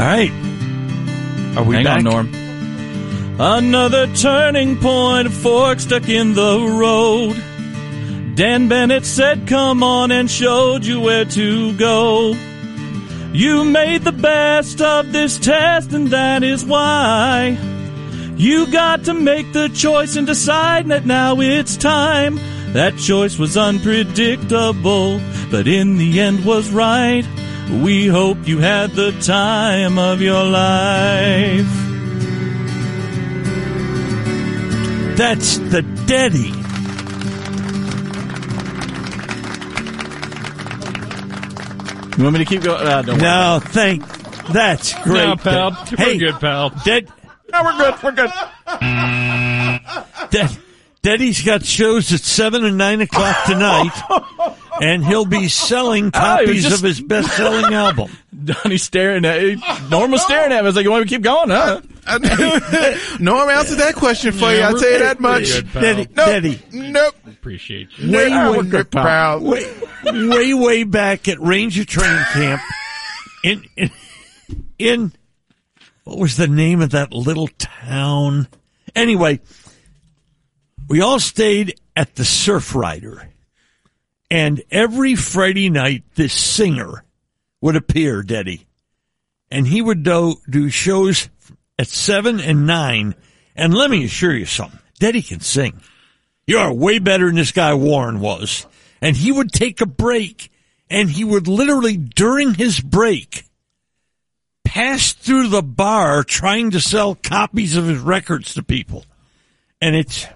right. Are we Hang back? on, Norm. Another turning point, a fork stuck in the road. Dan Bennett said, Come on, and showed you where to go. You made the best of this test, and that is why. You got to make the choice and decide that now it's time. That choice was unpredictable, but in the end was right. We hope you had the time of your life. That's the Deady. You want me to keep going? Uh, don't worry. No, thank. That's great. No, pal. Hey, We're good, pal. Dad, No, we're good. We're good. Dad, Deady's got shows at seven and nine o'clock tonight, and he'll be selling Oh, copies just- of his best-selling album. Donnie's staring at Norm was staring at me. I was like, you want me to keep going, huh? Norm answered that question for you. I'll we're tell you that much. good. Deady, Nope. Deady, Nope. Appreciate you. way, way, we're good, pal. way, way, way back at Ranger Training Camp, in, in, in, what was the name of that little town? Anyway, we all stayed at the Surf Rider, and every Friday night, this singer would appear, Deady, and he would do, do shows at seven and nine. And let me assure you something, Deady can sing. You are way better than this guy Warren was. And he would take a break and he would literally during his break pass through the bar trying to sell copies of his records to people. And it's,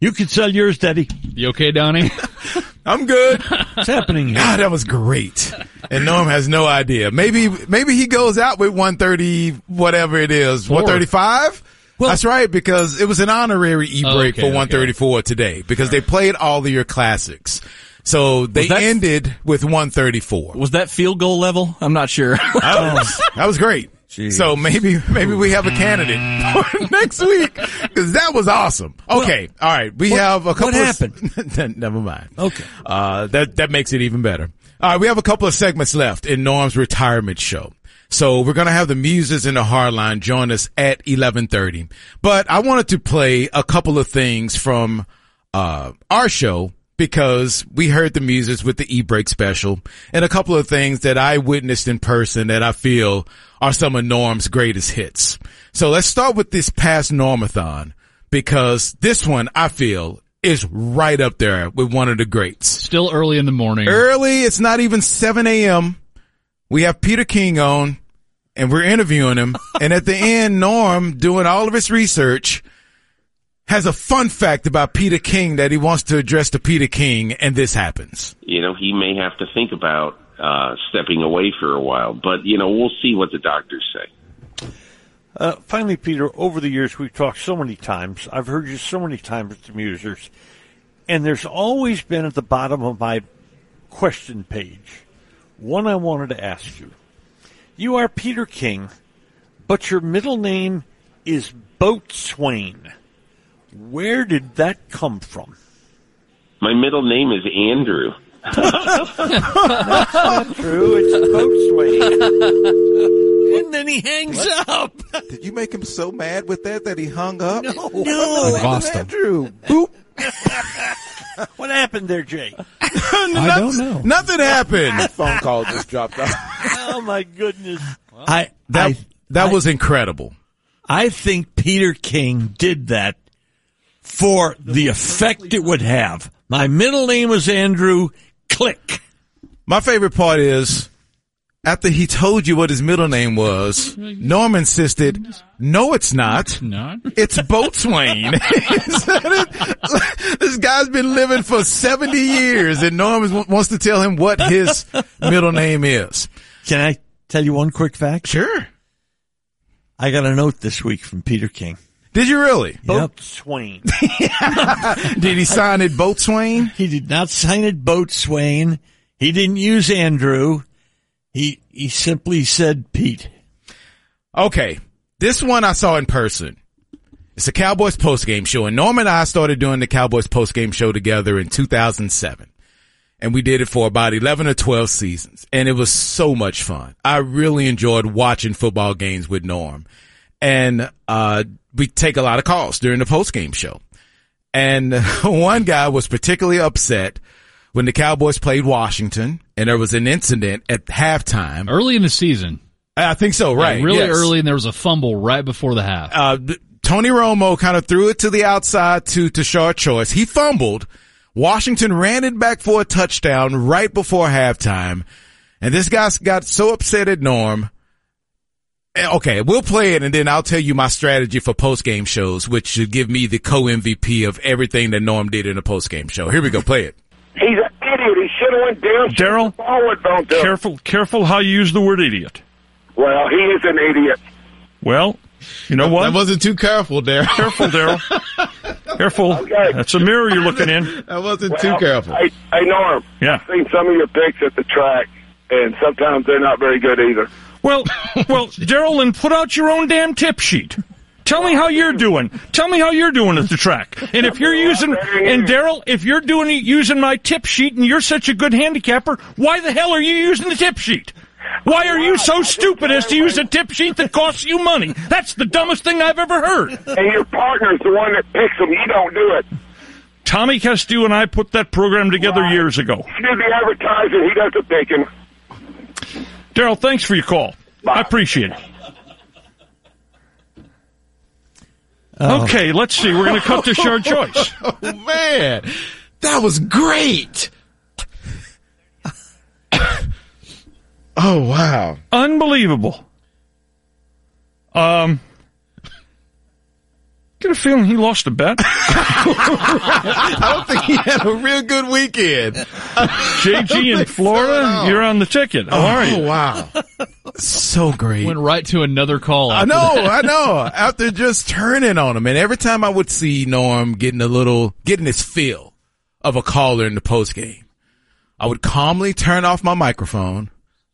you could sell yours, Deady. You okay, Donnie? I'm good. What's happening here? God, that was great. And Norm has no idea. Maybe, maybe he goes out with 130, whatever it is. Four. 135? Well- That's right, because it was an honorary e-break Okay, for okay. 134 today, because they played all of your classics. So they that- ended with 134. Was that field goal level? I'm not sure. That was, that was great. So maybe, maybe we have a candidate for next week because that was awesome. Okay. all right. We have a couple what of- happened? Never mind. Okay. Uh, that, that makes it even better. All right. We have a couple of segments left in Norm's retirement show. So we're going to have the Musers in the Hardline join us at 1130. But I wanted to play a couple of things from, uh, our show because we heard the Musers with the e-break special and a couple of things that I witnessed in person that I feel are some of Norm's greatest hits. So let's start with this past Normathon because this one I feel is right up there with one of the greats. Still early in the morning. Early, it's not even 7 a.m. We have Peter King on and we're interviewing him. and at the end, Norm doing all of his research has a fun fact about Peter King that he wants to address to Peter King and this happens. you know, he may have to think about uh, stepping away for a while. But, you know, we'll see what the doctors say. Uh, finally, Peter, over the years, we've talked so many times. I've heard you so many times at the Musers. And there's always been at the bottom of my question page one I wanted to ask you. You are Peter King, but your middle name is Boatswain. Where did that come from? My middle name is Andrew. That's not true, it's Boatswain. and then he hangs up. Did you make him so mad with that that he hung up? No. No, lost him. Andrew. Boop. What happened there, Jay? I don't know. Nothing happened. Phone call just dropped off. Oh my goodness. I, that, that was incredible. I think Peter King did that for the effect it would have. My middle name was Andrew. Click. My favorite part is after he told you what his middle name was, Norm insisted, no, it's not. Not. It's Boatswain. this guy's been living for 70 years and Norm is, wants to tell him what his middle name is. Can I tell you one quick fact? Sure. I got a note this week from Peter King. Did you really? Boatswain. Did he sign it Boatswain? he did not sign it Boatswain. He didn't use Andrew. He he simply said Pete. Okay. This one I saw in person. It's a Cowboys postgame show and Norm and I started doing the Cowboys postgame show together in 2007. and we did it for about 11 or 12 seasons. And it was so much fun. I really enjoyed watching football games with Norm. And, uh, we take a lot of calls during the post game show. And one guy was particularly upset when the Cowboys played Washington and there was an incident at halftime. Early in the season. I think so, right. Yeah, really yes. early, and there was a fumble right before the half. Uh, Tony Romo kind of threw it to the outside to, to Tashard Choice. He fumbled. Washington ran it back for a touchdown right before halftime. And this guy got so upset at Norm. Eh, Okay, we'll play it and then I'll tell you my strategy for post game shows, which should give me the co MVP of everything that Norm did in a post game show. Here we go, play it. He's an idiot. He should have went down. Daryl, forward, don't do it. Careful, careful how you use the word idiot. Well, he is an idiot. Well, you know what? That wasn't too careful, Daryl. Careful, Daryl. Careful. Okay. That's a mirror you're looking in. That wasn't Well, too careful. Hey, hey, Norm. Yeah. I've seen some of your picks at the track, and sometimes they're not very good either. Well, well, Daryl, then put out your own damn tip sheet. Tell me how you're doing. Tell me how you're doing at the track. And if you're using, and Daryl, if you're doing using my tip sheet and you're such a good handicapper, why the hell are you using the tip sheet? Why are you so stupid as to use a tip sheet that costs you money? That's the dumbest thing I've ever heard. And your partner's the one that picks them. You don't do it. Tommy Castillo and I put that program together years ago. You do the advertising. He does the picking. Daryl, thanks for your call. I appreciate it. Okay, let's see. We're going to cut to Tashard Choice. Oh man, that was great. oh wow. Unbelievable. Um, get a feeling he lost a bet. I don't think he had a real good weekend. JG in Florida, you're on the ticket. How are Oh you? wow. So great. Went right to another call. I know. I know. After just turning on him, and every time I would see Norm getting a little, getting his feel of a caller in the post game, I would calmly turn off my microphone,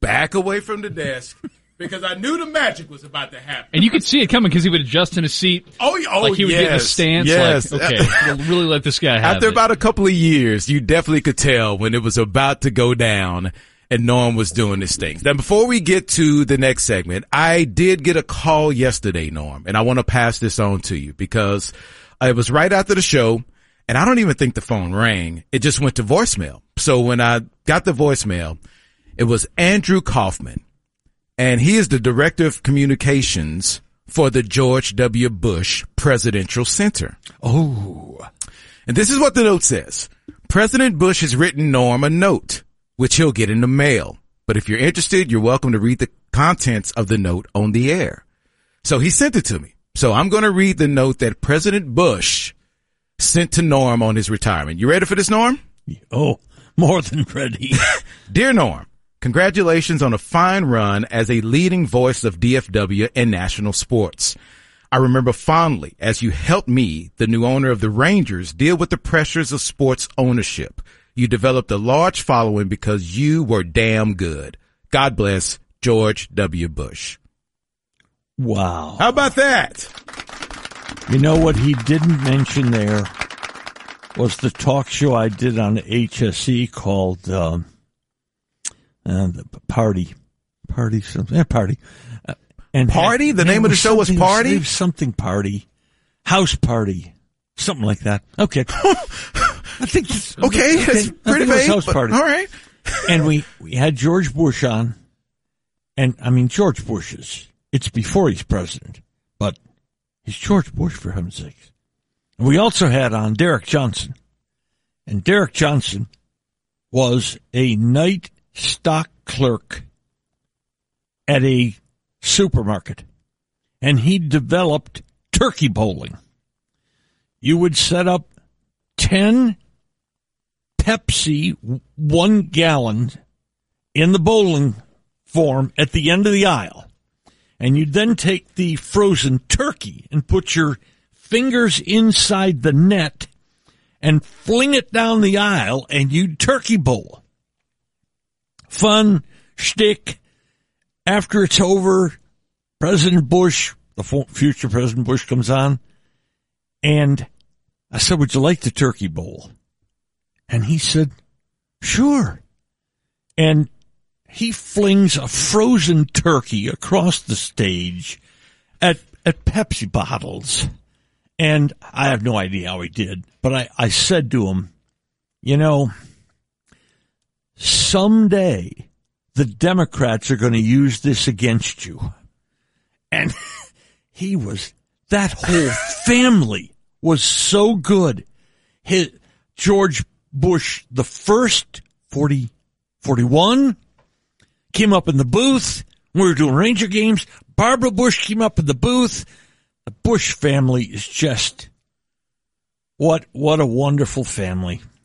back away from the desk, because I knew the magic was about to happen. And you could see it coming because he would adjust in his seat. Oh, oh, like he would get in a yes, stance. yes. Like, okay, we'll really let this guy have After it. about a couple of years, you definitely could tell when it was about to go down and Norm was doing his thing. Now, before we get to the next segment, I did get a call yesterday, Norm, and I want to pass this on to you because it was right after the show and I don't even think the phone rang. It just went to voicemail. So when I got the voicemail, it was Andrew Kaufman and he is the director of communications for the George W. Bush Presidential Center. Oh, And this is what the note says. President Bush has written Norm a note, which he'll get in the mail. But if you're interested, you're welcome to read the contents of the note on the air. So he sent it to me. So I'm going to read the note that President Bush sent to Norm on his retirement. You ready for this, Norm? oh, more than ready. Dear Norm, congratulations on a fine run as a leading voice of DFW and national sports. I remember fondly as you helped me, the new owner of the Rangers, deal with the pressures of sports ownership. You developed a large following because you were damn good. God bless George W. Bush. Wow. How about that? You know what he didn't mention there was the talk show I did on HSE called um, uh, the Party, Party something, yeah, Party, uh, and Party? The name of the show was Party? something Party, House Party, something like that. Okay, I think it's, Okay, that's I think pretty vague. House but- Party. all right. and we we had George Bush on, and I mean George Bush is it's before he's president, but he's George Bush for heaven's sakes. And we also had on Derek Johnson, and Derek Johnson was a night stock clerk at a supermarket, and he developed turkey bowling. You would set up ten Pepsi one gallon in the bowling form at the end of the aisle. And you'd then take the frozen turkey and put your fingers inside the net and fling it down the aisle and you turkey bowl. Fun, shtick. After it's over, President Bush, the future President Bush comes on and I said, would you like the turkey bowl? And he said, Sure. And he flings a frozen turkey across the stage at, at Pepsi bottles. And I have no idea how he did, but I, I said to him, you know, someday the Democrats are going to use this against you. And he was, that whole family was so good. His, George Bush, the first 40, 41, came up in the booth. We were doing Ranger games. Barbara Bush came up in the booth. The Bush family is just what what a wonderful family.